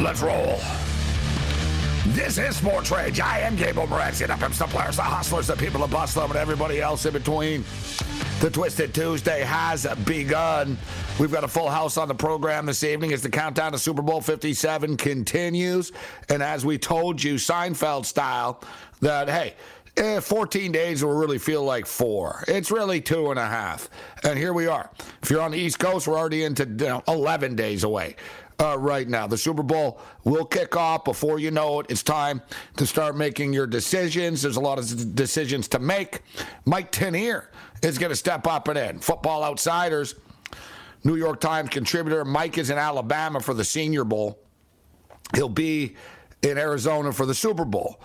Let's roll. This is Sports Rage. I am Gabe Morency, the pimps, the players, the hustlers, the people, the bustler, and everybody else in between. The Twisted Tuesday has begun. We've got a full house on the program this evening as the countdown to Super Bowl 57 continues. And as we told you, Seinfeld style, that, hey, eh, 14 days will really feel like four. It's really two and a half. And here we are. If you're on the East Coast, we're already into you know, 11 days away uh, right now. The Super Bowl will kick off before you know it. It's time to start making your decisions. There's a lot of decisions to make. Mike Tanier is going to step up and in. Football Outsiders, New York Times contributor. Mike is in Alabama for the Senior Bowl. He'll be in Arizona for the Super Bowl.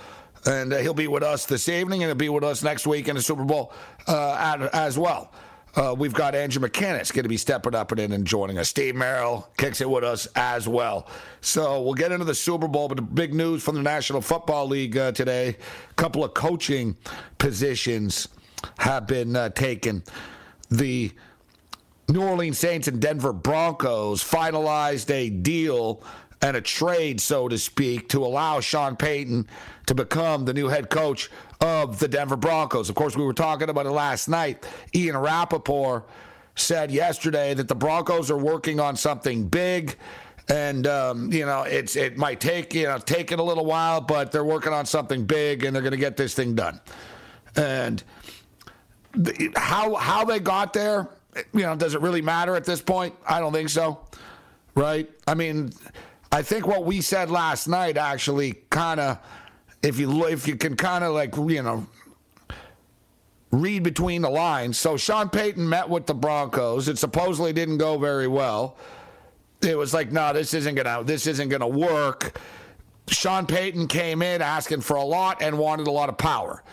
And uh, he'll be with us this evening, and he'll be with us next week in the Super Bowl uh, as well. Uh, we've got Andrew McKinnis going to be stepping up and in and joining us. Steve Merrill kicks it with us as well. So we'll get into the Super Bowl, but the big news from the National Football League uh, today: a couple of coaching positions have been uh, taken. The New Orleans Saints and Denver Broncos finalized a deal and a trade, so to speak, to allow Sean Payton to become the new head coach of the Denver Broncos. Of course, we were talking about it last night. Ian Rapoport said yesterday that the Broncos are working on something big. And um, you know, it's it might take you know take it a little while, but they're working on something big, and they're going to get this thing done. And the, how how they got there, you know, does it really matter at this point? I don't think so. Right? I mean, I think what we said last night actually kind of if you if you can kind of like you know read between the lines. So Sean Payton met with the Broncos. It supposedly didn't go very well. It was like, no, this isn't gonna this isn't gonna work. Sean Payton came in asking for a lot and wanted a lot of power.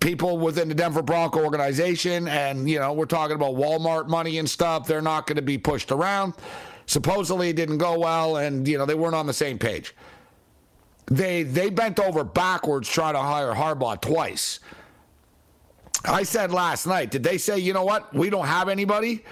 People within the Denver Bronco organization, and you know, we're talking about Walmart money and stuff. They're not going to be pushed around. Supposedly, it didn't go well, and you know, they weren't on the same page they they bent over backwards trying to hire Harbaugh twice. I said last night, did they say, you know what, we don't have anybody?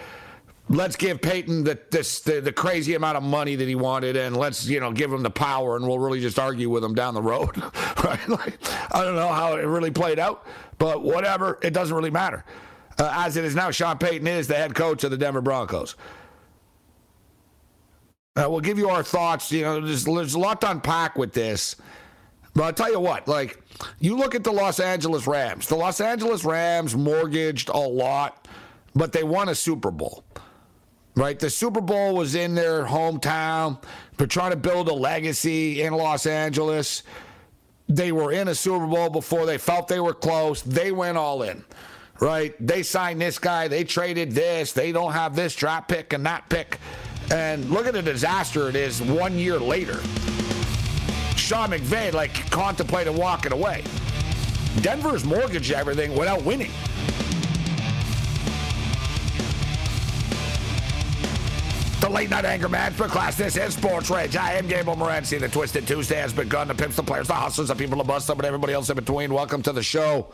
Let's give Payton the, this, the the crazy amount of money that he wanted, and let's you know give him the power, and we'll really just argue with him down the road. right? Like, I don't know how it really played out, but whatever, it doesn't really matter. Uh, as it is now, Sean Payton is the head coach of the Denver Broncos. Uh, we'll give you our thoughts. You know, there's, there's a lot to unpack with this. But I'll tell you what, like, you look at the Los Angeles Rams. The Los Angeles Rams mortgaged a lot, but they won a Super Bowl. Right? The Super Bowl was in their hometown. They're trying to build a legacy in Los Angeles. They were in a Super Bowl before they felt they were close. They went all in. Right? They signed this guy. They traded this. They don't have this draft pick and that pick. And look at the disaster it is one year later. Sean McVay like contemplated walking away. Denver's mortgaged everything without winning. The late night anger management class. This is Sports Rage. I am Gabriel Morency. The Twisted Tuesday has begun. The pimps, the players, the hustlers, the people, the bus, and everybody else in between. Welcome to the show.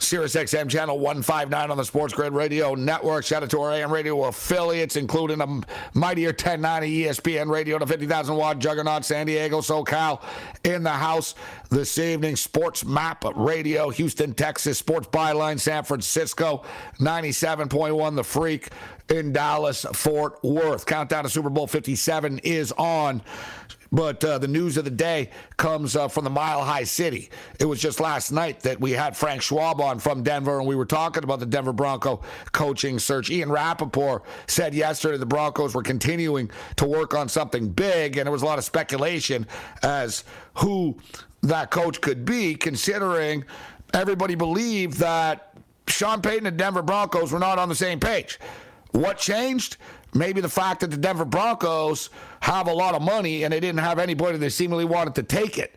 Sirius XM channel 159 on the Sports Grid Radio Network. Shout out to our AM radio affiliates, including a mightier 1090 ESPN radio, the 50,000 watt juggernaut, San Diego, SoCal in the house this evening. Sports Map Radio, Houston, Texas. Sports Byline, San Francisco, 97.1 The Freak in Dallas, Fort Worth. Countdown to Super Bowl 57 is on. But uh, the news of the day comes uh, from the Mile High City. It was just last night that we had Frank Schwab on from Denver, and we were talking about the Denver Bronco coaching search. Ian Rapoport said yesterday the Broncos were continuing to work on something big, and there was a lot of speculation as who that coach could be, considering everybody believed that Sean Payton and Denver Broncos were not on the same page. What changed? Maybe the fact that the Denver Broncos have a lot of money and they didn't have anybody that seemingly wanted to take it.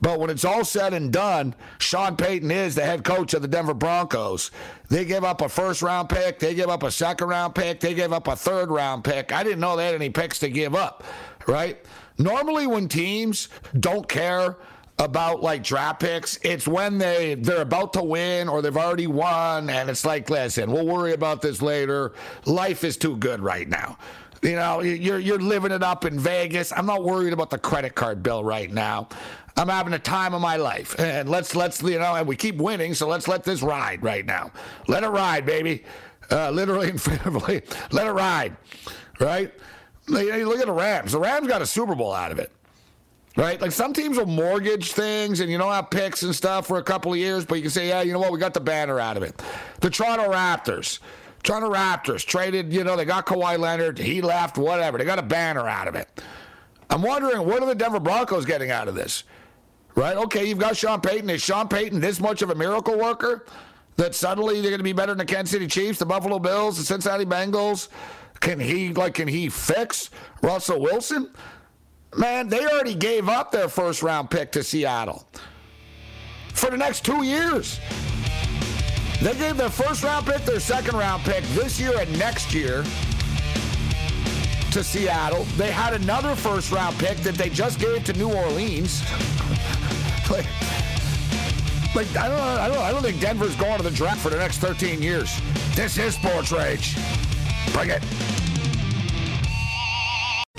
But when it's all said and done, Sean Payton is the head coach of the Denver Broncos. They give up a first round pick, they give up a second round pick, they give up a third round pick. I didn't know they had any picks to give up, right? Normally, when teams don't care about like draft picks. It's when they they're about to win or they've already won, and it's like, listen, we'll worry about this later. Life is too good right now. You know, you're you're living it up in Vegas. I'm not worried about the credit card bill right now. I'm having a time of my life, and let's let's you know, and we keep winning, so let's let this ride right now. Let it ride, baby. Uh, literally and figuratively, let it ride. Right? Look at the Rams. The Rams got a Super Bowl out of it right? Like some teams will mortgage things and you don't have picks and stuff for a couple of years, but you can say, yeah, you know what, we got the banner out of it. The Toronto Raptors. Toronto Raptors traded, you know, they got Kawhi Leonard, he left, whatever. They got a banner out of it. I'm wondering, what are the Denver Broncos getting out of this? Right? Okay, you've got Sean Payton. Is Sean Payton this much of a miracle worker that suddenly they're going to be better than the Kansas City Chiefs, the Buffalo Bills, the Cincinnati Bengals? Can he like can he fix Russell Wilson? Man, they already gave up their first round pick to Seattle for the next two years. They gave their first round pick, their second round pick this year and next year to Seattle. They had another first round pick that they just gave to New Orleans. like, like I don't, I don't, I don't think Denver's going to the draft for the next 13 years. This is Sports Rage. Bring it.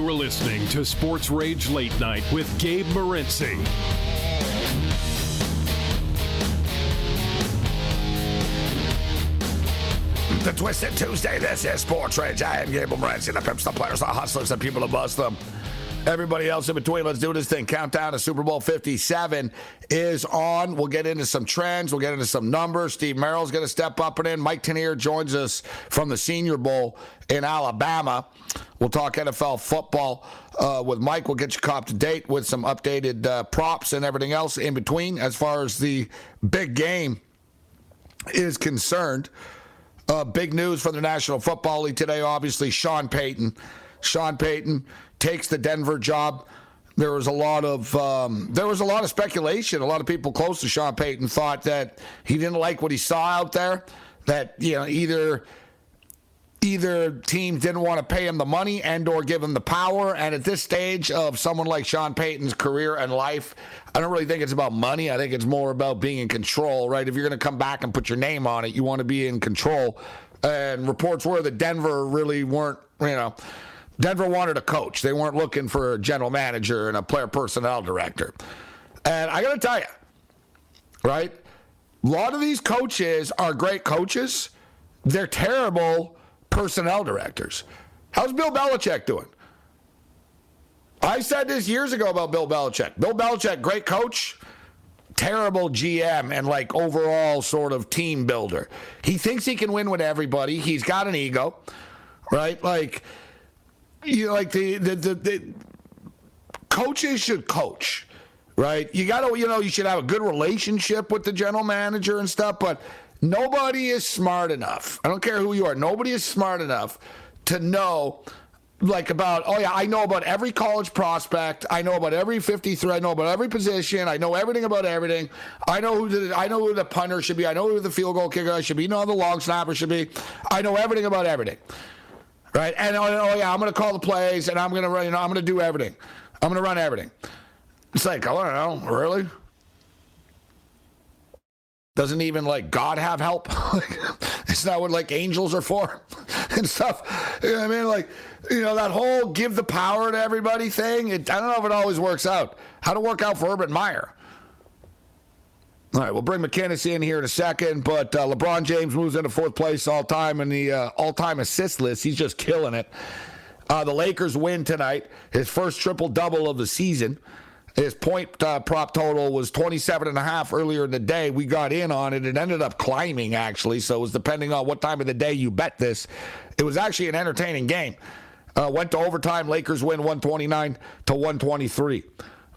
You are listening to Sports Rage Late Night with Gabe Morency. The Twisted Tuesday. This is Sports Rage. I am Gabe Morency. The pimps, the players, the hustlers, the people who bust them. Everybody else in between, let's do this thing. Countdown to Super Bowl 57 is on. We'll get into some trends. We'll get into some numbers. Steve Merrill's going to step up and in. Mike Tanier joins us from the Senior Bowl in Alabama. We'll talk NFL football uh, with Mike. We'll get you caught up to date with some updated uh, props and everything else in between as far as the big game is concerned. Uh, big news from the National Football League today, obviously, Sean Payton. Sean Payton takes the Denver job. There was a lot of um, there was a lot of speculation. A lot of people close to Sean Payton thought that he didn't like what he saw out there. That you know either either teams didn't want to pay him the money and or give him the power. And at this stage of someone like Sean Payton's career and life, I don't really think it's about money. I think it's more about being in control, right? If you're going to come back and put your name on it, you want to be in control. And reports were that Denver really weren't, you know Denver wanted a coach. They weren't looking for a general manager and a player personnel director. And I got to tell you, right? A lot of these coaches are great coaches. They're terrible personnel directors. How's Bill Belichick doing? I said this years ago about Bill Belichick. Bill Belichick, great coach, terrible GM, and like overall sort of team builder. He thinks he can win with everybody. He's got an ego, right? Like, you know, like the, the, the, the coaches should coach, right? You got to, you know, you should have a good relationship with the general manager and stuff, but nobody is smart enough. I don't care who you are. Nobody is smart enough to know like about oh yeah i know about every college prospect i know about every 53 i know about every position i know everything about everything i know who the i know who the punter should be i know who the field goal kicker should be I know the long snapper should be i know everything about everything right? And oh, oh yeah, I'm to call the plays and I'm to run. You know, I'm to do everything. I'm to run everything. It's like I don't know, really. Doesn't even like God have help? it's not what like angels are for and stuff. You know what I mean, like you know that whole give the power to everybody thing. It, I don't know if it always works out. How to work out for Urban Meyer? All right, we'll bring McKinnis in here in a second, but uh, LeBron James moves into fourth place all time in the uh, all time assist list. He's just killing it. Uh, the Lakers win tonight, his first triple double of the season. His point uh, prop total was 27 and a half earlier in the day. We got in on it. It ended up climbing, actually. So it was depending on what time of the day you bet this. It was actually an entertaining game. Uh, went to overtime. Lakers win 129 to 123.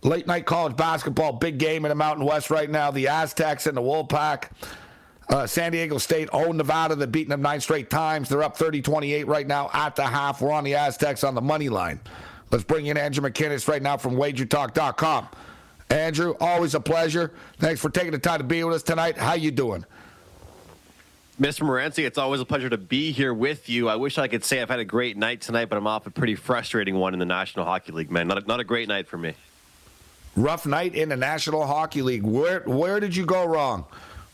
Late night college basketball, big game in the Mountain West right now. The Aztecs and the Wolfpack. Uh, San Diego State own Nevada. They've beaten them nine straight times. They're up 30 28 right now at the half. We're on the Aztecs on the money line. Let's bring in Andrew McKinnis right now from wagertalk.com. Andrew, always a pleasure. Thanks for taking the time to be with us tonight. How you doing? Mr. Morency, it's always a pleasure to be here with you. I wish I could say I've had a great night tonight, but I'm off a pretty frustrating one in the National Hockey League, man. Not a, not a great night for me rough night in the National Hockey League. Where where did you go wrong?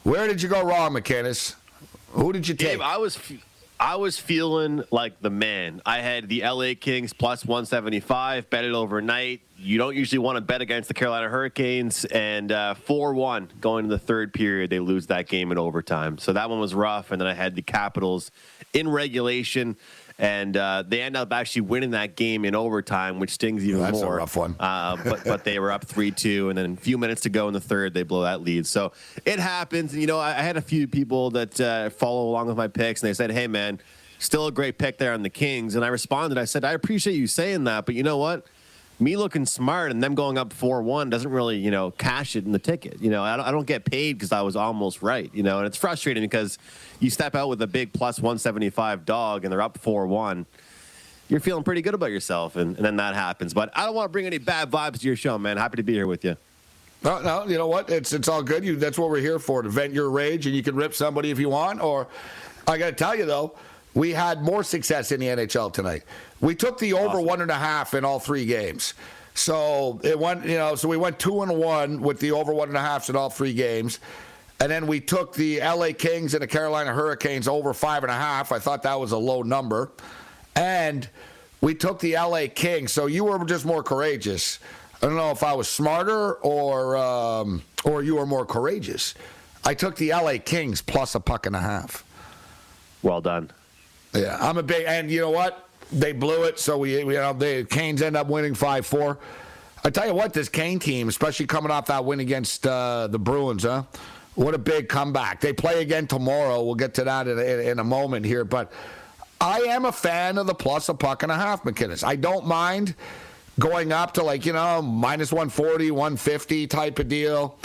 Where did you go wrong, McKinnis? Who did you take? Gabe, I was I was feeling like the man. I had the LA Kings plus 175, bet it overnight. You don't usually want to bet against the Carolina Hurricanes, and uh, 4 1 going to the third period. They lose that game in overtime. So that one was rough. And then I had the Capitals in regulation and uh, they end up actually winning that game in overtime, which stings even That's more. That's a rough one. uh, but but they were up three two, and then a few minutes to go in the third, they blow that lead. So it happens. And you know, I, I had a few people that uh, follow along with my picks, and they said, "Hey, man." Still a great pick there on the Kings. And I responded, I said, I appreciate you saying that, but you know what? Me looking smart and them going up 4-1 doesn't really you know cash it in the ticket you know i don't, I don't get paid because i was almost right you know and it's frustrating because you step out with a big plus 175 dog and they're up 4-1 you're feeling pretty good about yourself and, and then that happens but i don't want to bring any bad vibes to your show man happy to be here with you no, no, you know what? It's it's all good. You that's what we're here for to vent your rage, and you can rip somebody if you want. Or I got to tell you though, we had more success in the NHL tonight. We took the over awesome. one and a half in all three games. So it went, you know, so we went two and one with the over one and a halfs in all three games. And then we took the LA Kings and the Carolina Hurricanes over five and a half. I thought that was a low number. And we took the LA Kings. So you were just more courageous. I don't know if I was smarter or um, or you were more courageous. I took the LA Kings plus a puck and a half. Well done. Yeah, I'm a big, and you know what? They blew it. So we, you know, the Canes end up winning five four. I tell you what, this Kane team, especially coming off that win against uh, the Bruins, huh? What a big comeback. They play again tomorrow. We'll get to that in, in, in a moment here. But I am a fan of the plus a puck and a half, McKinnis. I don't mind going up to like, you know, minus 140, 150 type of deal.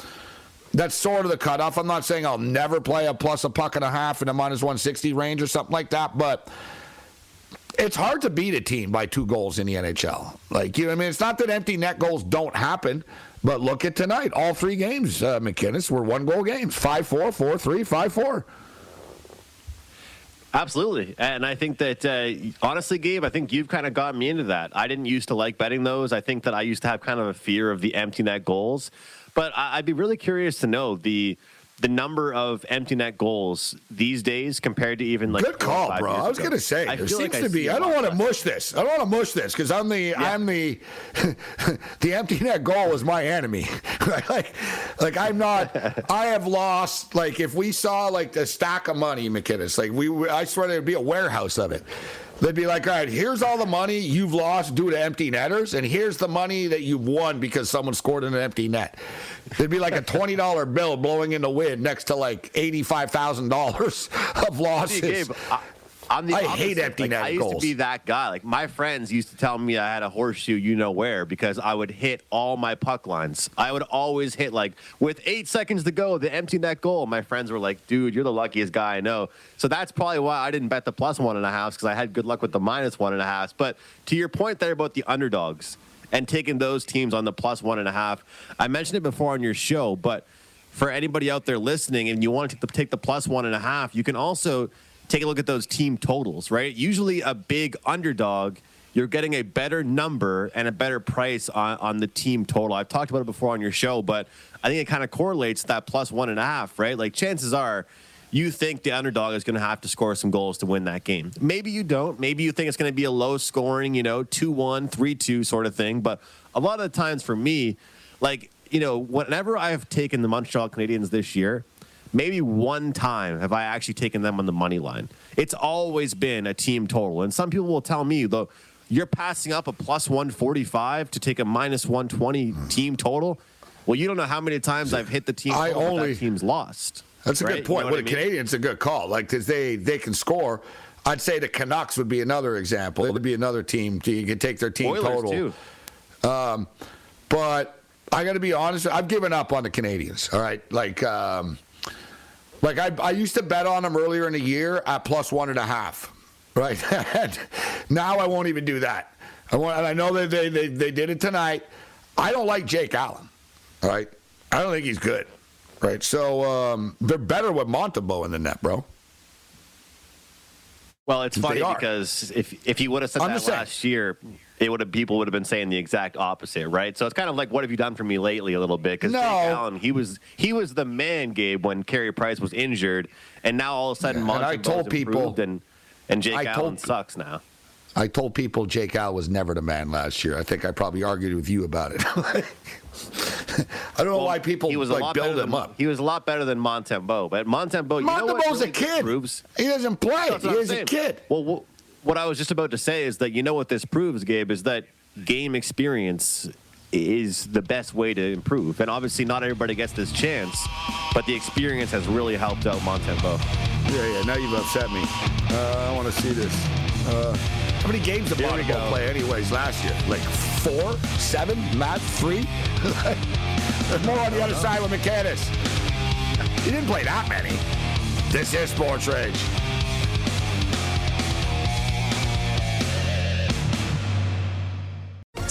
That's sort of the cutoff. I'm not saying I'll never play a plus a puck and a half in a minus 160 range or something like that, but it's hard to beat a team by two goals in the NHL. Like, you know, I mean, it's not that empty net goals don't happen, but look at tonight. All three games, uh, McKinnis, were one goal games 5 4, 4 3, 5 4. Absolutely. And I think that, uh, honestly, Gabe, I think you've kind of gotten me into that. I didn't used to like betting those. I think that I used to have kind of a fear of the empty net goals. But I'd be really curious to know the the number of empty net goals these days compared to even like good call, bro. I was going to say I there seems like to be. I don't want to mush this. I don't want to mush this because I'm the yeah. I'm the the empty net goal is my enemy. like like I'm not. I have lost. Like if we saw like a stack of money, McKinnis, like we I swear there'd be a warehouse of it. They'd be like, all right, here's all the money you've lost due to empty netters, and here's the money that you've won because someone scored in an empty net. There'd be like a twenty dollar bill blowing in the wind next to like eighty five thousand dollars of losses. Gabe, I, I'm the I opposite. hate empty like, net I used goals. to be that guy. Like my friends used to tell me I had a horseshoe, you know where, because I would hit all my puck lines. I would always hit like with eight seconds to go, the empty net goal. My friends were like, "Dude, you're the luckiest guy I know." So that's probably why I didn't bet the plus one and a half because I had good luck with the minus one and a half. But to your point there about the underdogs and taking those teams on the plus one and a half, I mentioned it before on your show, but for anybody out there listening and you want to take the plus one and a half, you can also take a look at those team totals, right? Usually a big underdog, you're getting a better number and a better price on, on the team total. I've talked about it before on your show, but I think it kind of correlates that plus one and a half, right? Like chances are you think the underdog is going to have to score some goals to win that game. Maybe you don't. Maybe you think it's going to be a low scoring, you know, 2 1, 3 2 sort of thing. But a lot of the times for me, like, you know, whenever I have taken the Montreal Canadiens this year, maybe one time have I actually taken them on the money line. It's always been a team total. And some people will tell me, though, you're passing up a plus 145 to take a minus 120 team total. Well, you don't know how many times I've hit the team I only, that team's lost. That's a good point. You know With the I mean? Canadiens, a good call. Like, they, they can score. I'd say the Canucks would be another example. It would be another team. You could take their team Oilers total. Too. Um, but I got to be honest. I've given up on the Canadiens. All right, like um, like I, I used to bet on them earlier in the year at plus one and a half. Right. now I won't even do that. I want, and I know that they, they, they did it tonight. I don't like Jake Allen. All right. I don't think he's good. Right. So um, they're better with Montembeault in the net, bro. Well, it's funny because if if he would have said I'm that last year, it would have people would have been saying the exact opposite, right? So it's kind of like, what have you done for me lately? A little bit because no. Jake Allen, he was he was the man, Gabe, when Carey Price was injured, and now all of a sudden, yeah, and I told people, and and Jake I Allen told, sucks now. I told people Jake Allen was never the man last year. I think I probably argued with you about it. I don't know well, why people he was like, a lot build him than, up. He was a lot better than Montembeault, but Montembeault, you Montembeault's know a kid. Proves? He doesn't play. he is a kid. Well, what I was just about to say is that you know what this proves, Gabe, is that game experience is the best way to improve. And obviously, not everybody gets this chance, but the experience has really helped out Montembeault. Yeah, yeah. Now you've upset me. Uh, I want to see this. Uh, how many games did Montembeault play, anyways, last year? Like four, seven, Matt, three? There's more on the other side with McKinnis. He didn't play that many. This is Sports Rage.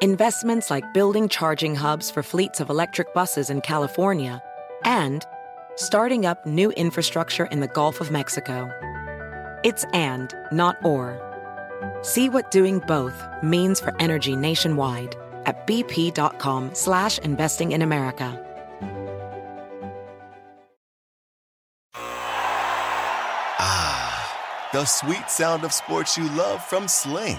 investments like building charging hubs for fleets of electric buses in California, and starting up new infrastructure in the Gulf of Mexico. It's and, not or. See what doing both means for energy nationwide at bp.com slash investing in America. Ah, the sweet sound of sports you love from Sling.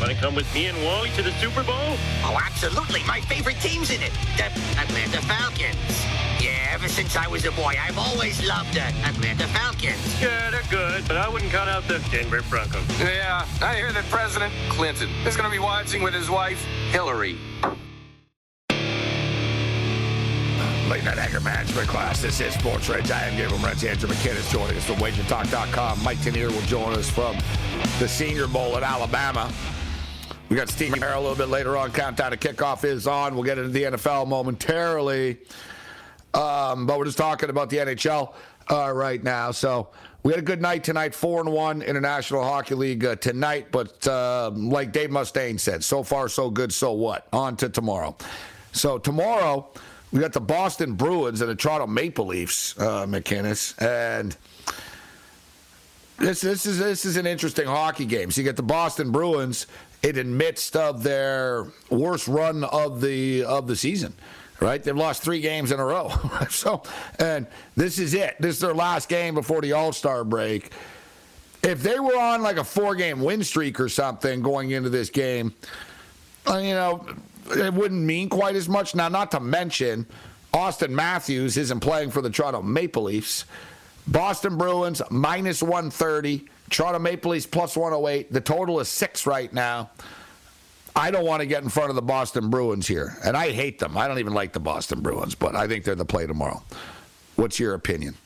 Want to come with me and Wally to the Super Bowl? Oh, absolutely. My favorite team's in it. The Atlanta Falcons. Yeah, ever since I was a boy, I've always loved the Atlanta Falcons. Yeah, they're good, but I wouldn't count out the Denver Broncos. Yeah, I hear that President Clinton is going to be watching with his wife, Hillary. Late night anger management class. This is Sports Rage. I am Gabriel Morency. Andrew McKinnis joining us from WagerTalk.com. Mike Tanier will join us from the Senior Bowl at Alabama. We got Steve here a little bit later on. Countdown to kickoff is on. We'll get into the NFL momentarily. Um, but we're just talking about the NHL uh, right now. So we had a good night tonight, four and one in the National Hockey League uh, tonight. But uh, like Dave Mustaine said, so far so good. So what? On to tomorrow. So tomorrow we got the Boston Bruins and the Toronto Maple Leafs, uh, McKinnis, and this this is this is an interesting hockey game. So you get the Boston Bruins in the midst of their worst run of the of the season. Right, they've lost three games in a row. so, and this is it. This is their last game before the All Star break. If they were on like a four game win streak or something going into this game, uh, you know, it wouldn't mean quite as much. Now, not to mention, Auston Matthews isn't playing for the Toronto Maple Leafs. Boston Bruins minus 130, Toronto Maple Leafs plus 108. The total is six right now. I don't want to get in front of the Boston Bruins here, and I hate them. I don't even like the Boston Bruins, but I think they're the play tomorrow. What's your opinion?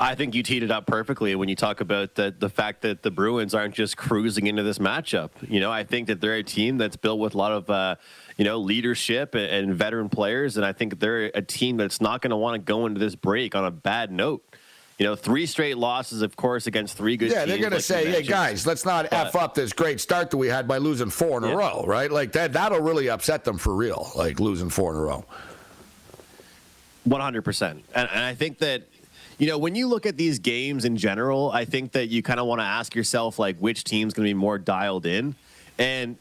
I think you teed it up perfectly when you talk about the, the fact that the Bruins aren't just cruising into this matchup. You know, I think that they're a team that's built with a lot of, uh, you know, leadership and, and veteran players. And I think they're a team that's not going to want to go into this break on a bad note. You know, three straight losses, of course, against three good teams. yeah, they're going to say, hey, guys, let's not But- F up this great start that we had by losing four in a row, right? Like that, that'll really upset them for real, like losing four in a row. One hundred percent, and and I think that you know when you look at these games in general, I think that you kind of want to ask yourself like which team's going to be more dialed in, and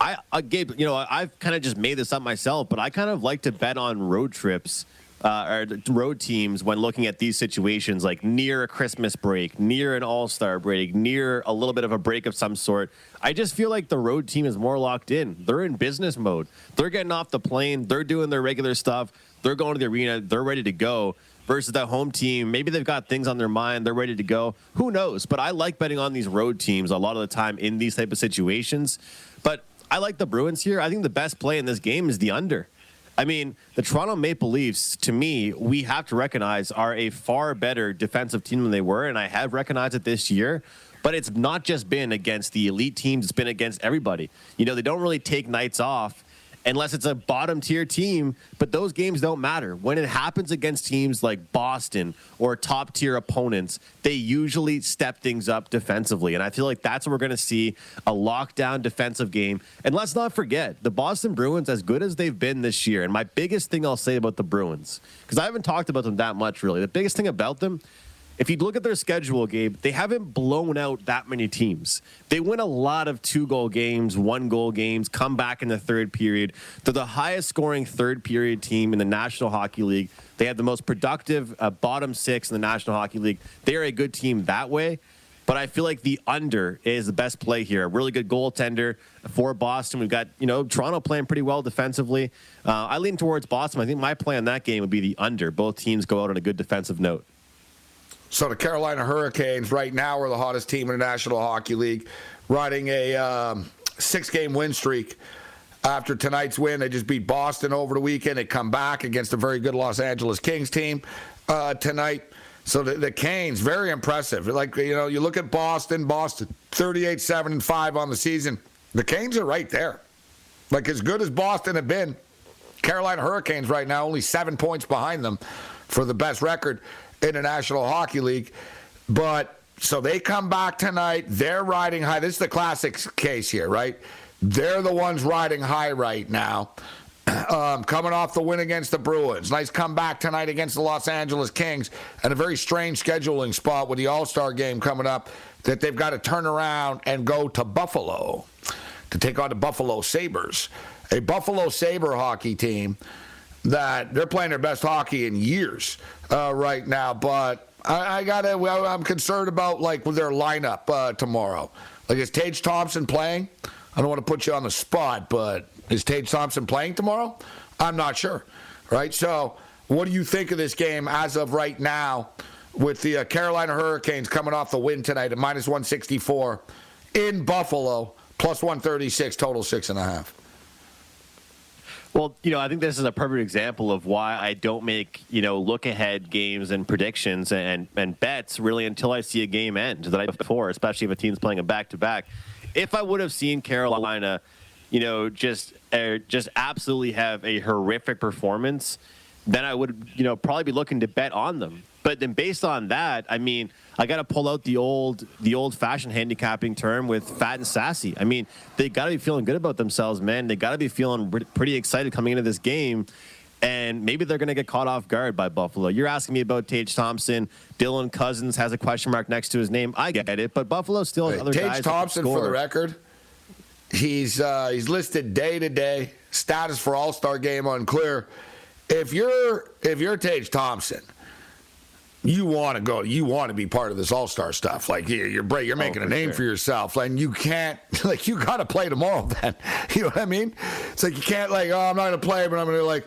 I, I Gabe, you know, I've kind of just made this up myself, but I kind of like to bet on road trips. Uh, or road teams when looking at these situations, like near a Christmas break, near an All Star break, near a little bit of a break of some sort. I just feel like the road team is more locked in. They're in business mode. They're getting off the plane. They're doing their regular stuff. They're going to the arena. They're ready to go. Versus the home team, maybe they've got things on their mind. They're ready to go. Who knows? But I like betting on these road teams a lot of the time in these type of situations. But I like the Bruins here. I think the best play in this game is the under. I mean, the Toronto Maple Leafs, to me, we have to recognize are a far better defensive team than they were, and I have recognized it this year. But it's not just been against the elite teams; it's been against everybody. You know, they don't really take nights off unless it's a bottom tier team, but those games don't matter. When it happens against teams like Boston or top tier opponents, they usually step things up defensively. And I feel like that's what we're going to see a lockdown defensive game. And let's not forget, the Boston Bruins, as good as they've been this year, and my biggest thing I'll say about the Bruins, because I haven't talked about them that much really, the biggest thing about them if you look at their schedule, Gabe, they haven't blown out that many teams. They win a lot of two goal games, one goal games, come back in the third period. They're the highest scoring third period team in the National Hockey League. They have the most productive uh, bottom six in the National Hockey League. They're a good team that way. But I feel like the under is the best play here. A really good goaltender for Boston. We've got, you know, Toronto playing pretty well defensively. Uh, I lean towards Boston. I think my play on that game would be the under. Both teams go out on a good defensive note. So the Carolina Hurricanes right now are the hottest team in the National Hockey League, riding a um, six-game win streak. After tonight's win, they just beat Boston over the weekend. They come back against a very good Los Angeles Kings team uh, tonight. So the, the Canes, very impressive. Like, you know, you look at Boston, Boston 38 7 and 5 on the season. The Canes are right there. Like, as good as Boston have been, Carolina Hurricanes right now only seven points behind them for the best record in the National Hockey League. But so they come back tonight. They're riding high. This is the classic case here, right? They're the ones riding high right now. Um, coming off the win against the Bruins. Nice comeback tonight against the Los Angeles Kings, and a very strange scheduling spot with the All Star game coming up that they've got to turn around and go to Buffalo to take on the Buffalo Sabres. A Buffalo Sabre hockey team that they're playing their best hockey in years uh, right now, but I, I gotta. I'm concerned about like with their lineup uh, tomorrow. Like is Tage Thompson playing? I don't want to put you on the spot, but is Tage Thompson playing tomorrow? I'm not sure. Right? So, what do you think of this game as of right now with the uh, Carolina Hurricanes coming off the win tonight at minus 164 in Buffalo, plus 136, total six and a half? Well, you know, I think this is a perfect example of why I don't make, you know, look ahead games and predictions and, and bets really until I see a game end the night before, especially if a team's playing a back to back. If I would have seen Carolina, you know, just uh, just absolutely have a horrific performance, then I would, you know, probably be looking to bet on them. But then based on that, I mean, I got to pull out the old the old fashioned handicapping term with fat and sassy. I mean, they got to be feeling good about themselves, man. They got to be feeling pretty excited coming into this game. And maybe they're going to get caught off guard by Buffalo. You're asking me about Tage Thompson. Dylan Cozens has a question mark next to his name. I get it, but Buffalo still has other Tage guys. Thompson, for the record, he's uh, he's listed day to day. Status for All Star game unclear. If you're if you're Tage Thompson, you want to go. You want to be part of this All Star stuff. Like you're you're, you're making oh, a name sure. for yourself, and you can't like you got to play tomorrow. Then you know what I mean? It's like you can't like oh I'm not going to play, but I'm going to like.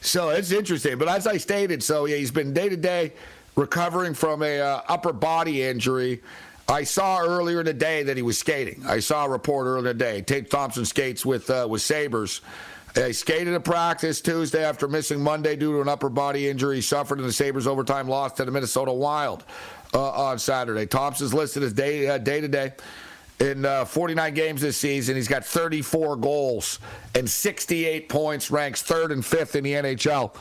So it's interesting. But as I stated, so yeah, he's been day to day recovering from a uh, upper body injury. I saw earlier in the day that he was skating. I saw a report earlier in the day. Tage Thompson skates with uh, with Sabres. He skated a practice Tuesday after missing Monday due to an upper body injury he suffered in the Sabres overtime loss to the Minnesota Wild uh, on Saturday. Thompson's listed as day uh, to day. In uh, 49 games this season, he's got 34 goals and 68 points, ranks third and fifth in the NHL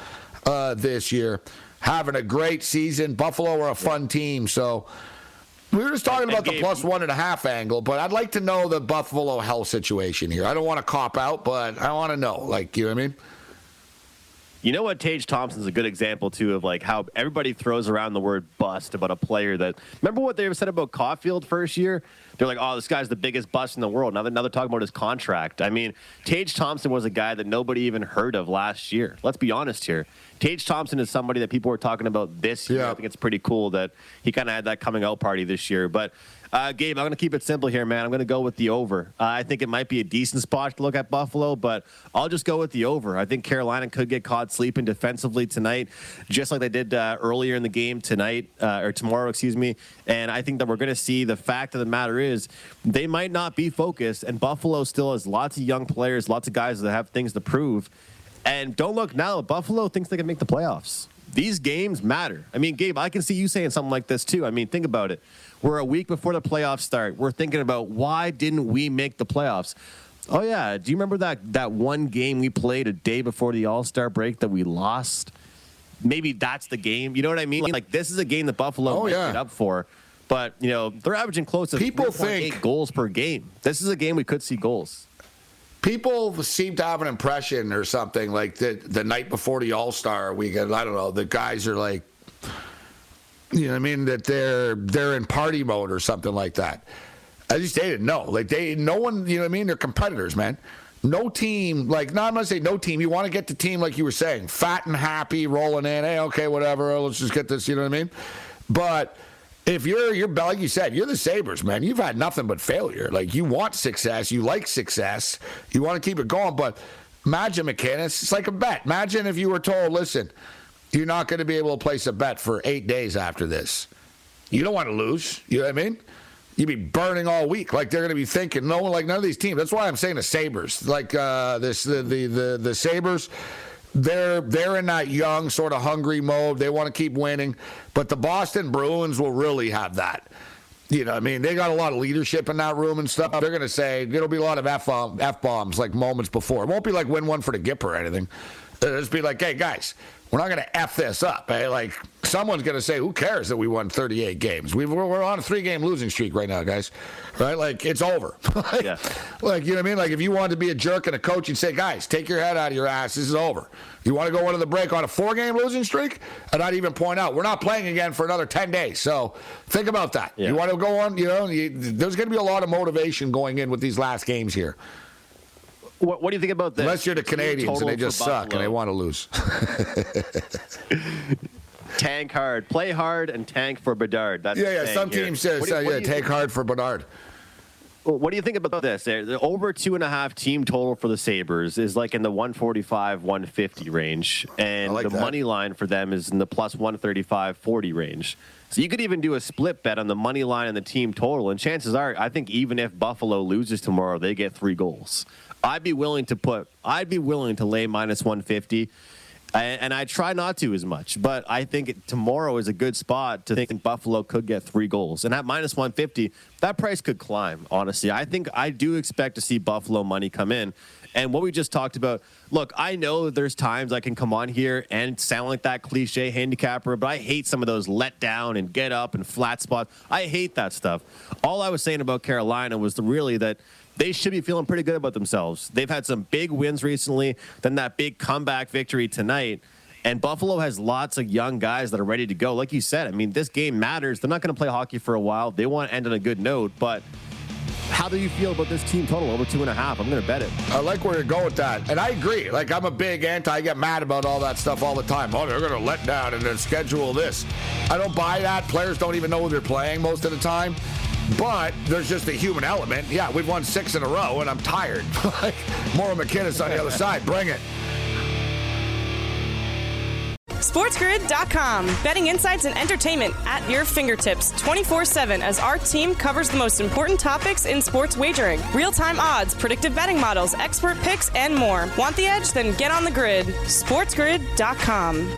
uh, this year. Having a great season. Buffalo are a fun team, so we were just talking about the plus one and a half angle, but I'd like to know the Buffalo health situation here. I don't want to cop out, but I want to know. Like, you know what I mean? You know what? Tage Thompson's a good example too of like how everybody throws around the word bust about a player that. Remember what they said about Caufield first year? They're like, oh, this guy's the biggest bust in the world. Now they're, now they're talking about his contract. I mean, Tage Thompson was a guy that nobody even heard of last year. Let's be honest here. Tage Thompson is somebody that people were talking about this year. Yeah. I think it's pretty cool that he kind of had that coming out party this year. But uh, Gabe, I'm going to keep it simple here, man. I'm going to go with the over. Uh, I think it might be a decent spot to look at Buffalo, but I'll just go with the over. I think Carolina could get caught sleeping defensively tonight, just like they did uh, earlier in the game tonight uh, or tomorrow, excuse me. And I think that we're going to see the fact of the matter is they might not be focused, and Buffalo still has lots of young players, lots of guys that have things to prove. And don't look now, Buffalo thinks they can make the playoffs. These games matter. I mean, Gabe, I can see you saying something like this too. I mean, think about it. We're a week before the playoffs start. We're thinking about why didn't we make the playoffs? Oh yeah, do you remember that that one game we played a day before the All Star break that we lost? Maybe that's the game. You know what I mean? Like this is a game that Buffalo oh, yeah. up for. But you know they're averaging close to people think goals per game. This is a game we could see goals. People seem to have an impression or something like the the night before the All Star weekend. I don't know. The guys are like You know what I mean? That they're they're in party mode or something like that. At least they didn't know. Like they, no one. You know what I mean? They're competitors, man. No team, like, not I'm gonna say no team. You want to get the team, like you were saying, fat and happy, rolling in. Hey, okay, whatever. Let's just get this. You know what I mean? But if you're you're like you said, you're the Sabres, man. You've had nothing but failure. Like you want success, you like success, you want to keep it going. But imagine McKinnis, it's like a bet. Imagine if you were told, listen, you're not going to be able to place a bet for eight days after this. You don't want to lose. You know what I mean? You'd be burning all week. Like they're going to be thinking, no one, like none of these teams. That's why I'm saying the Sabres, like uh, this, the the the, the Sabres they're they're in that young sort of hungry mode. They want to keep winning, but the Boston Bruins will really have that. You know, I mean, they got a lot of leadership in that room and stuff. They're going to say it'll be a lot of f um, f bombs like moments before. It won't be like win one for the Gipper or anything. It'll just be like, hey guys, we're not going to f this up. Eh? Like someone's going to say, who cares that we won 38 games? we are on a three game losing streak right now, guys. Right? Like it's over. like, yeah. like you know what I mean? Like if you wanted to be a jerk and a coach, you'd say, guys, take your head out of your ass. This is over. You want to go into the break on a four game losing streak? And I'd even point out, we're not playing again for another 10 days. So think about that. Yeah. You want to go on, you know, you, there's going to be a lot of motivation going in with these last games here. What, what do you think about this? Unless you're the Canadiens and they just suck and they want to lose. tank hard, play hard, and tank for Bedard. That's yeah, yeah. Some teams say, uh, yeah, tank hard for Bedard. what do you think about this? The over two and a half team total for the Sabres is like in the 145, 150 range. And like the that. money line for them is in the plus 135, 40 range. So you could even do a split bet on the money line and the team total. And chances are, I think even if Buffalo loses tomorrow, they get three goals. I'd be willing to put, I'd be willing to lay minus 150. And I try not to as much, but I think tomorrow is a good spot to think Buffalo could get three goals. And at minus 150, that price could climb, honestly. I think I do expect to see Buffalo money come in. And what we just talked about, look, I know there's times I can come on here and sound like that cliche handicapper, but I hate some of those let down and get up and flat spots. I hate that stuff. All I was saying about Carolina was the, really that they should be feeling pretty good about themselves. They've had some big wins recently, then that big comeback victory tonight. And Buffalo has lots of young guys that are ready to go. Like you said, I mean, this game matters. They're not going to play hockey for a while. They want to end on a good note. But how do you feel about this team total over two and a half? I'm going to bet it. I like where you're going with that. And I agree. Like, I'm a big anti. I get mad about all that stuff all the time. Oh, they're going to let down and then schedule this. I don't buy that. Players don't even know who they're playing most of the time. But there's just a human element. Yeah, we've won six in a row, and I'm tired. like Mauro McKinnon's on the other side. Bring it. SportsGrid.com. Betting insights and entertainment at your fingertips 24 7 as our team covers the most important topics in sports wagering real time odds, predictive betting models, expert picks, and more. Want the edge? Then get on the grid. SportsGrid.com.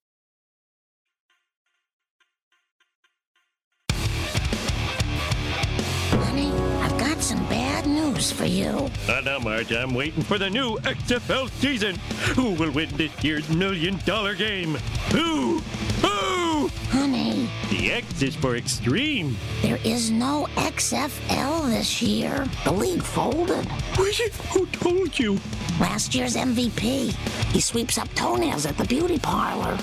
News news for you. Uh, now, Marge, I'm waiting for the new XFL season. Who will win this year's million dollar game? Who? Who? Honey, The X is for extreme. there is no XFL this year. The league folded. Who told you? Last year's MVP. He sweeps up toenails at the beauty parlor.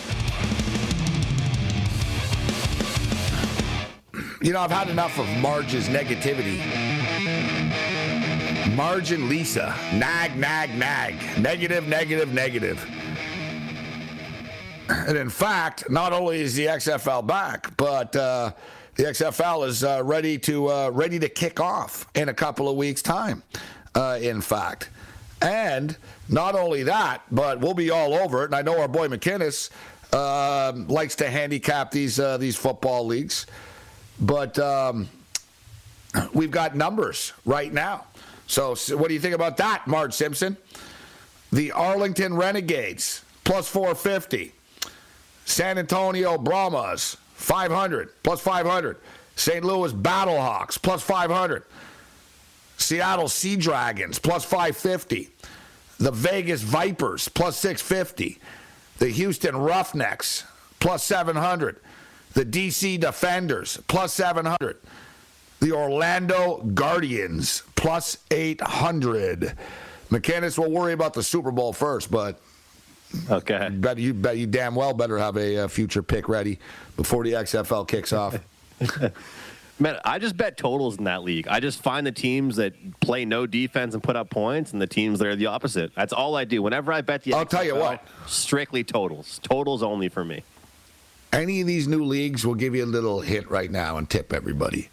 You know, I've had enough of Marge's negativity. Marge and Lisa, nag, nag, nag, negative, negative, negative. And in fact, not only is the XFL back, but uh, the XFL is uh, ready to uh, ready to kick off in a couple of weeks' time. Uh, in fact, and not only that, but we'll be all over it. And I know our boy McKinnis um likes to handicap these uh, these football leagues, but um, we've got numbers right now. So, what do you think about that, Marge Simpson? The Arlington Renegades plus 450. San Antonio Brahmas 500 plus 500. St. Louis Battlehawks plus 500. Seattle Sea Dragons plus 550. The Vegas Vipers plus 650. The Houston Roughnecks plus 700. The DC Defenders plus 700. The Orlando Guardians plus 800. McKinnis will worry about the Super Bowl first, but Okay. bet you bet you damn well better have a, uh future pick ready before the XFL kicks off. Man, I just bet totals in that league. I just find the teams that play no defense and put up points, and the teams that are the opposite. That's all I do. Whenever I bet the, I'll tell you what. strictly totals. Totals only for me. Any of these new leagues will give you a little hit right now and tip everybody.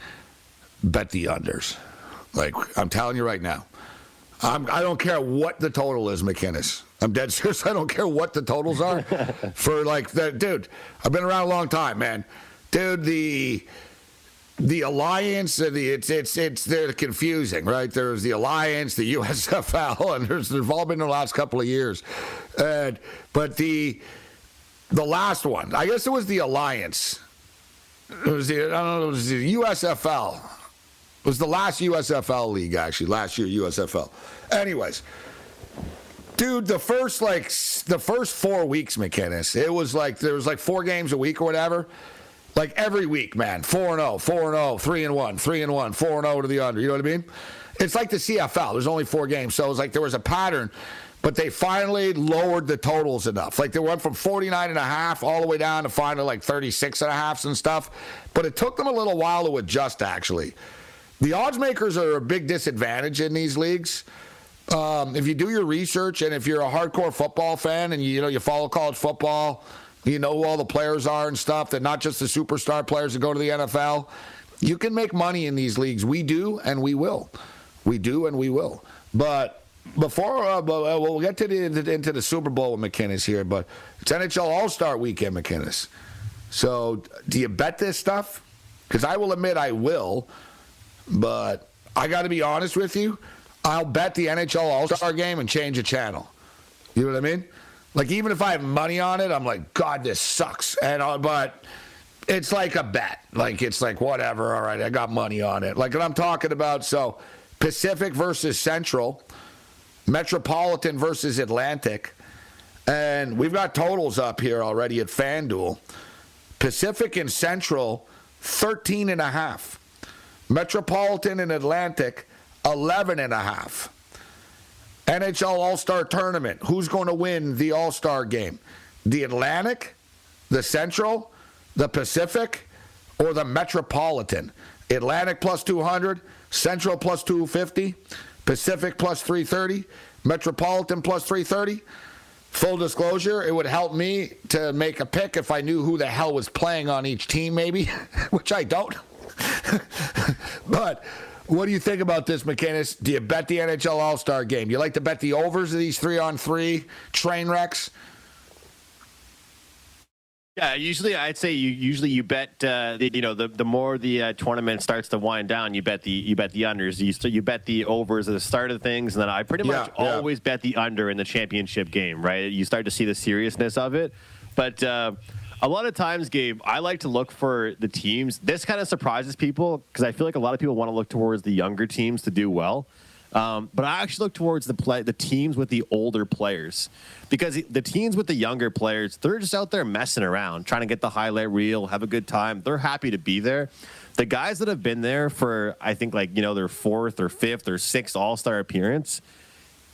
Bet the unders. Like I'm telling you right now. I'm, I don't care what the total is, McKinnis. I'm dead serious. I don't care what the totals are for like that, dude. I've been around a long time, man. Dude, the the alliance, the it's it's it's they're confusing, right? There's the alliance, the USFL, and there's they've all been in the last couple of years, and but the the last one, I guess it was the alliance. It was the I don't know, it was the USFL. It was the last USFL league actually last year USFL. Anyways, dude, the first like the first four weeks, McKinnis, it was like there was like four games a week or whatever. Like every week, man, four and 0, 4 and 0, 3 and 1, 3 and 1, 4 and 0 to the under. You know what I mean? It's like the CFL. There's only four games, so it was like there was a pattern, but they finally lowered the totals enough. Like they went from 49 and a half all the way down to finally like 36 and a half and stuff. But it took them a little while to adjust actually. The odds makers are a big disadvantage in these leagues. Um, if you do your research and if you're a hardcore football fan and you, you know you follow college football, you know who all the players are and stuff. That not just the superstar players that go to the NFL. You can make money in these leagues. We do and we will. We do and we will. But before uh, but, uh, we'll get to the into the Super Bowl with McKinnis here, but it's NHL All Star Weekend, McKinnis. So do you bet this stuff? Because I will admit I will, but I got to be honest with you. I'll bet the NHL All Star game and change the channel. You know what I mean? Like even if I have money on it, I'm like, God, this sucks. And uh, but it's like a bet. Like it's like whatever. All right, I got money on it. Like what I'm talking about. So Pacific versus Central, Metropolitan versus Atlantic, and we've got totals up here already at FanDuel. Pacific and Central, 13 and a half. Metropolitan and Atlantic, 11 and a half. NHL All Star Tournament. Who's going to win the All Star game? The Atlantic, the Central, the Pacific, or the Metropolitan? Atlantic plus 200, Central plus 250, Pacific plus 330, Metropolitan plus 330. Full disclosure, it would help me to make a pick if I knew who the hell was playing on each team, maybe, which I don't. but what do you think about this, McKinnis? Do you bet the NHL All Star game? You like to bet the overs of these three on three train wrecks? Yeah, usually I'd say you usually you bet uh, the, you know the the more the uh, tournament starts to wind down, you bet the you bet the unders. You you bet the overs at the start of things, and then I pretty much yeah. always bet the under in the championship game. Right, you start to see the seriousness of it, but. Uh, a lot of times, Gabe, I like to look for the teams. This kind of surprises people because I feel like a lot of people want to look towards the younger teams to do well. Um, but I actually look towards the play, the teams with the older players, because the teams with the younger players, they're just out there messing around, trying to get the highlight reel, have a good time. They're happy to be there. The guys that have been there for, I think, like you know, their fourth or fifth or sixth All Star appearance,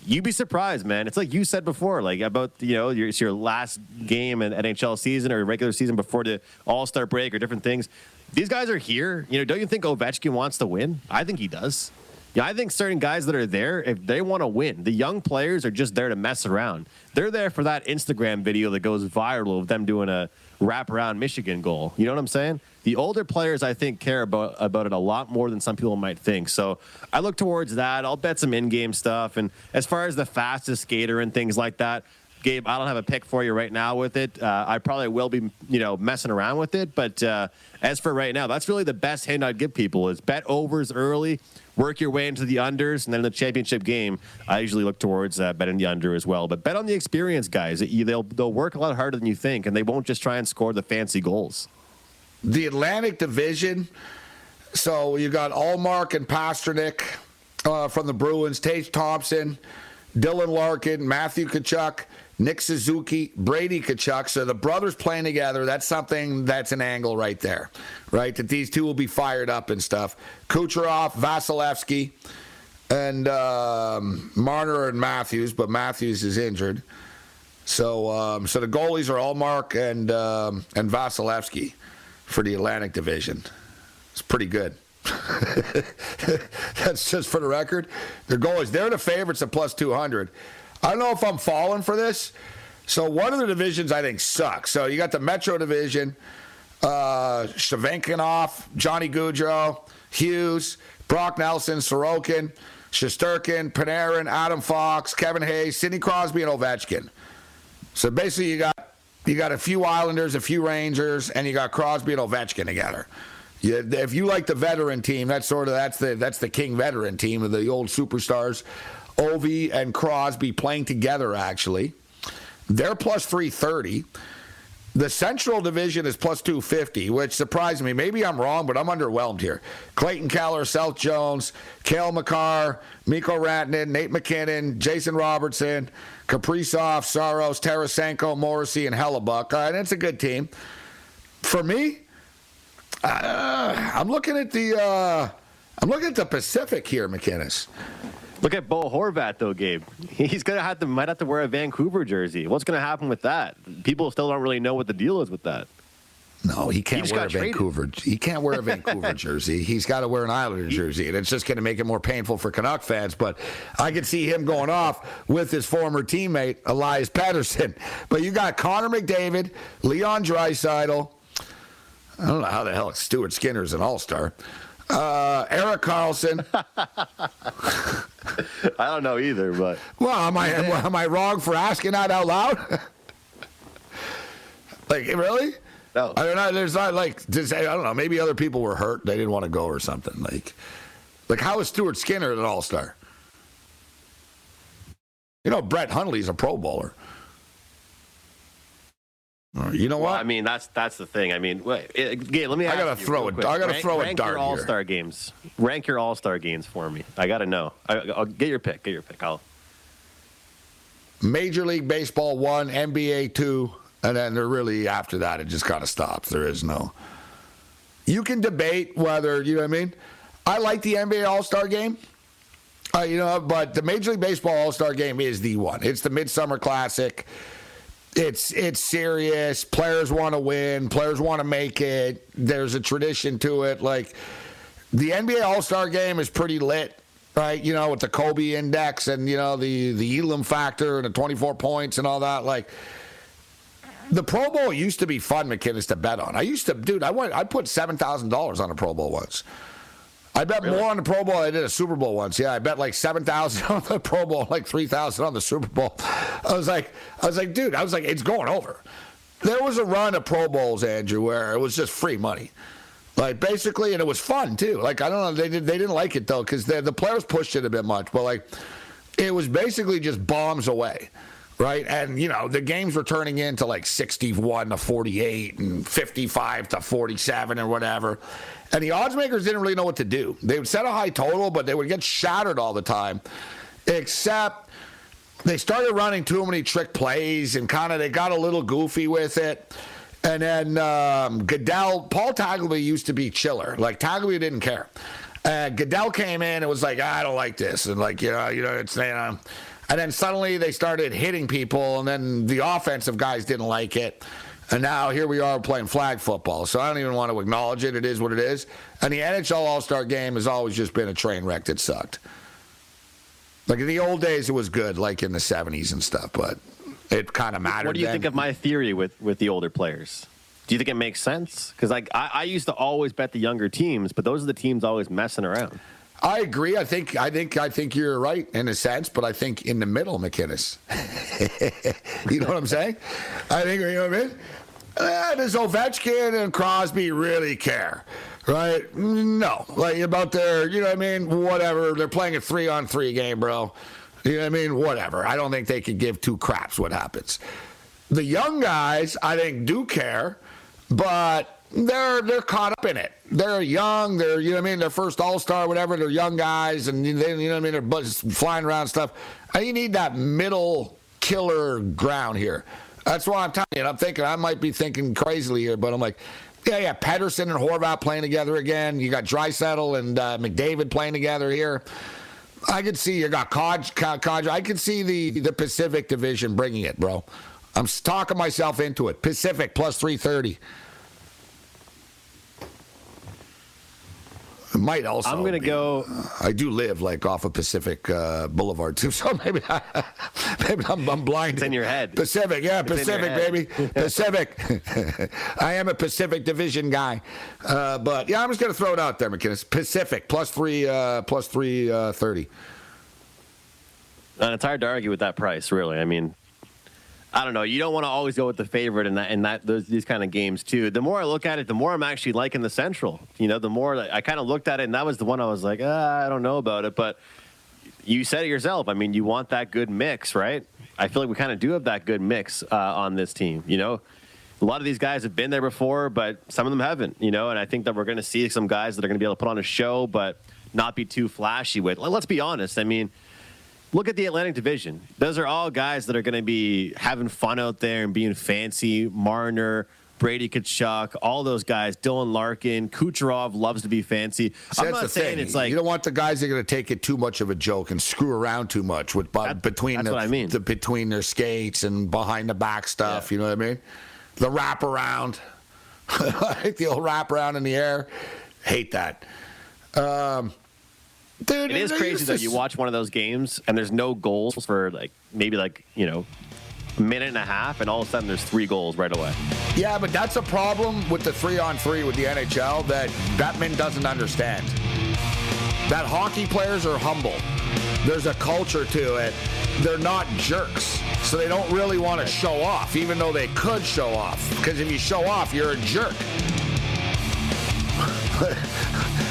you'd be surprised, man. It's like you said before, like about you know your, it's your last game in NHL season or regular season before the All Star break or different things. These guys are here. You know, don't you think Ovechkin wants to win? I think he does. Yeah, I think certain guys that are there, if they want to win, the young players are just there to mess around. They're there for that Instagram video that goes viral of them doing a wraparound Michigan goal. You know what I'm saying? The older players, I think, care about about it a lot more than some people might think. So I look towards that. I'll bet some in-game stuff. And as far as the fastest skater and things like that, Gabe, I don't have a pick for you right now with it. Uh, I probably will be, you know, messing around with it. But uh, as for right now, that's really the best hint I'd give people is bet overs early, work your way into the unders, and then in the championship game, I usually look towards uh, betting the under as well. But bet on the experience guys. They'll they'll work a lot harder than you think, and they won't just try and score the fancy goals. The Atlantic Division. So you got Ullmark and Pastrnak uh, from the Bruins, Tage Thompson, Dylan Larkin, Matthew Tkachuk. Nick Suzuki, Brady Tkachuk. So the brothers playing together, that's something that's an angle right there, right? That these two will be fired up and stuff. Kucherov, Vasilevsky, and um, Marner and Matthews, but Matthews is injured. So, um, so the goalies are Ullmark and um, and Vasilevsky for the Atlantic Division. It's pretty good. That's just for the record. Their goalies, they're the favorites at plus 200. I don't know if I'm falling for this. So one of the divisions I think sucks. So you got the Metro Division, uh, Svechnikov, Johnny Gaudreau, Hughes, Brock Nelson, Sorokin, Shesterkin, Panarin, Adam Fox, Kevin Hayes, Sidney Crosby, and Ovechkin. So basically, you got you got a few Islanders, a few Rangers, and you got Crosby and Ovechkin together. You, if you like the veteran team, that's sort of that's the that's the king veteran team of the old superstars. Ovi and Crosby playing together, actually. They're plus 330. The Central Division is plus 250, which surprised me. Maybe I'm wrong, but I'm underwhelmed here. Clayton Keller, Seth Jones, Cale Makar, Mikko Rantanen, Nate MacKinnon, Jason Robertson, Kaprizov, Saros, Tarasenko, Morrissey, and Hellebuyck. and it's a good team. For me, uh, I'm looking at the uh, I'm looking at the Pacific here, McKinnis. Look at Bo Horvat though, Gabe. He's gonna have to might have to wear a Vancouver jersey. What's gonna happen with that? People still don't really know what the deal is with that. No, he can't he wear a Vancouver. Traded. He can't wear a Vancouver jersey. He's got to wear an Islander jersey, and it's just going to make it more painful for Canuck fans. But I could see him going off with his former teammate Elias Pettersson. But you got Connor McDavid, Leon Draisaitl. I don't know how the hell Stuart Skinner's an All Star. Uh, Erik Karlsson. I don't know either, but well, am I am I wrong for asking that out loud? like really? No. I don't know. There's not like to say. I don't know. Maybe other people were hurt. They didn't want to go or something. Like, like how is Stuart Skinner an All Star? You know, Brett Hundley's a Pro Bowler. You know what? Well, I mean, that's that's the thing. I mean, wait, again, let me. I gotta throw it. I gotta rank, throw rank a dart your All Star games. Rank your All Star games for me. I gotta know. I, will get your pick. Get your pick. I'll. Major League Baseball one, NBA two, and then they're really after that it just kind of stops. There is no. You can debate whether you know what I mean. I like the NBA All Star game. Uh, you know, but the Major League Baseball All Star game is the one. It's the Midsummer Classic it's it's serious. Players want to win. Players want to make it. There's a tradition to it. Like the NBA All Star Game is pretty lit, right? You know, with the Kobe Index and you know the the Elam factor and the 24 points and all that. Like the Pro Bowl used to be fun, McKinnis, to bet on. I used to, dude. I went. I put seven thousand dollars on a Pro Bowl once. I bet really? more on the Pro Bowl. I did a Super Bowl once. Yeah, I bet like seven thousand on the Pro Bowl, like three thousand on the Super Bowl. I was like, I was like, dude, I was like, it's going over. There was a run of Pro Bowls, Andrew, where it was just free money, like basically, and it was fun too. Like I don't know, they did they didn't like it though because the players pushed it a bit much, but like it was basically just bombs away. right? And, you know, the games were turning into like 61 to 48 and 55 to 47 or whatever. And the odds makers didn't really know what to do. They would set a high total, but they would get shattered all the time, except they started running too many trick plays and kind of they got a little goofy with it. And then um, Goodell, Paul Tagliabue used to be chiller. Like Tagliabue didn't care. Uh, Goodell came in and was like, I don't like this, and like you know, you know, it's you know. And then suddenly they started hitting people, and then the offensive guys didn't like it. And now here we are playing flag football. So I don't even want to acknowledge it. It is what it is. And the NHL All Star game has always just been a train wreck that sucked. Like in the old days, it was good, like in the 70s and stuff, but it kind of mattered. What do you then. think of my theory with, with the older players? Do you think it makes sense? Because like I, I used to always bet the younger teams, but those are the teams always messing around. I agree. I think I think I think you're right in a sense, but I think in the middle, McKinnis. you know what I'm saying? I think you know what I mean. Uh, does Ovechkin and Crosby really care? Right? No. Like about their, you know what I mean? Whatever. They're playing a three on three game, bro. You know what I mean? Whatever. I don't think they could give two craps what happens. The young guys, I think, do care, but they're they're caught up in it. They're young. They're you know what I mean. They're first All Star, whatever. They're young guys, and they, you know what I mean. They're flying around stuff. And you need that middle killer ground here. That's why I'm telling you. I'm thinking I might be thinking crazily here, but I'm like, yeah, yeah. Pettersson and Horvat playing together again. You got Draisaitl and uh, McDavid playing together here. I could see you got Codge. I could see the the Pacific Division bringing it, bro. I'm talking myself into it. Pacific plus 330. Might also. I'm gonna go. I do live like off of Pacific uh, Boulevard too, so maybe I, maybe I'm, I'm blind. It's in your head. Pacific, yeah, It's Pacific, baby, Pacific. I am a Pacific Division guy, uh, but yeah, I'm just gonna throw it out there, McKinnis. Pacific plus three, uh, plus three uh, thirty. And it's hard to argue with that price, really. I mean, I don't know. You don't want to always go with the favorite in that in that those these kind of games too. The more I look at it, the more I'm actually liking the Central. You know, the more I kind of looked at it, and that was the one I was like, ah, I don't know about it. But you said it yourself. I mean, you want that good mix, right? I feel like we kind of do have that good mix uh, on this team. You know, a lot of these guys have been there before, but some of them haven't. You know, and I think that we're going to see some guys that are going to be able to put on a show, but not be too flashy with. Let's be honest. I mean look at the Atlantic Division. Those are all guys that are going to be having fun out there and being fancy. Marner, Brady Tkachuk, all those guys. Dylan Larkin, Kucherov loves to be fancy. I'm not saying thing. it's like you don't want the guys that are going to take it too much of a joke and screw around too much with but between the, I mean. the between their skates and behind the back stuff. You know what I mean? The wrap around, like the old wrap around in the air. Hate that. Um, dude, it is crazy though. to You watch one of those games and there's no goals for like maybe like you know a minute and a half, and all of a sudden there's three goals right away. Yeah, but that's a problem with the three on three with the NHL that Bettman doesn't understand. That hockey players are humble. There's a culture to it. They're not jerks. So they don't really want to show off, even though they could show off. Because if you show off, you're a jerk.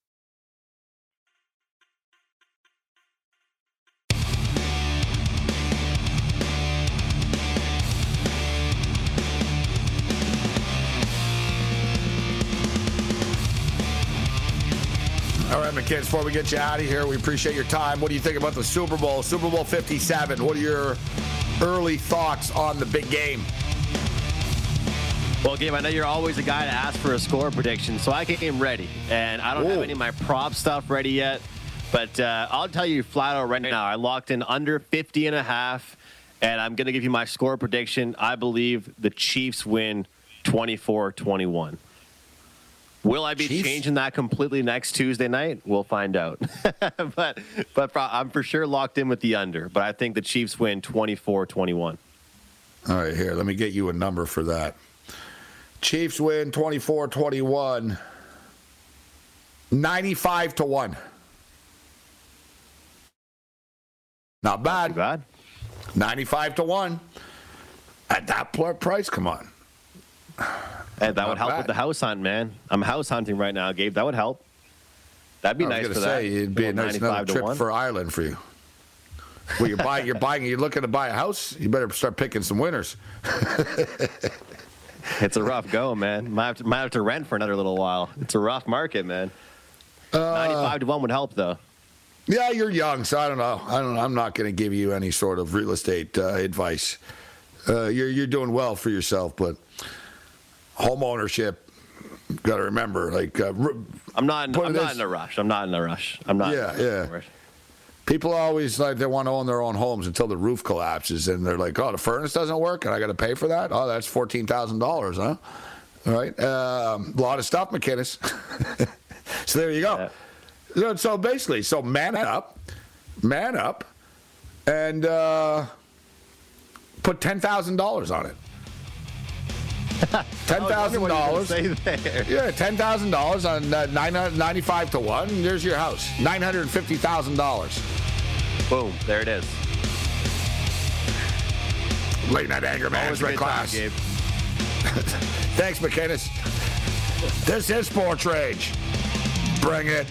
All right, my kids, before we get you out of here, we appreciate your time. What do you think about the Super Bowl, Super Bowl 57? What are your early thoughts on the big game? Well, Gabe, I know you're always a guy to ask for a score prediction, so I came ready. And I don't have any of my prop stuff ready yet, but uh, I'll tell you flat out right now, I locked in under 50 and a half, and I'm going to give you my score prediction. I believe the Chiefs win 24 21. Will I be Chiefs? changing that completely next Tuesday night? We'll find out. but but I'm for sure locked in with the under. But I think the Chiefs win 24-21. All right, here, let me get you a number for that. Chiefs win 24 21, 95 to 1. Not bad. bad. 95 to 1. At that price, come on. And that Not would help bad. with the house hunt, man. I'm house hunting right now, Gabe. That would help. That'd be I was nice for say, that. it'd be a nice another trip 1. for Ireland for you. Well, you're buying, you're buying, you're looking to buy a house. You better start picking some winners. It's a rough go, man. Might have, to, might have to rent for another little while. It's a rough market, man. Uh, 95 to 1 would help, though. Yeah, you're young, so I don't know. I don't. I'm not going to give you any sort of real estate uh, advice. Uh, you're you're doing well for yourself, but home ownership. Got to remember, like uh, I'm not. In, I'm not in a rush. I'm not in a rush. I'm not. Yeah, yeah. people always like they want to own their own homes until the roof collapses, and they're like, "Oh, the furnace doesn't work, and I got to pay for that. Oh, that's fourteen thousand dollars, huh?" All right, um, a lot of stuff, McKinnis. so there you go. So- So basically, so man up, man up, and uh, put ten thousand dollars on it. Ten thousand dollars. Say there. Yeah, ten thousand dollars on uh, nine ninety-five to one. and There's your house. Nine hundred fifty thousand dollars. Boom. There it is. Late night anger Always a management good time, class. Gabe. Thanks, McKinnis. This is Sports Rage. Bring it.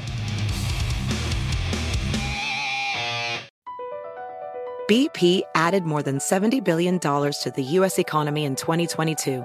BP added more than $70 billion to the U.S. economy in 2022.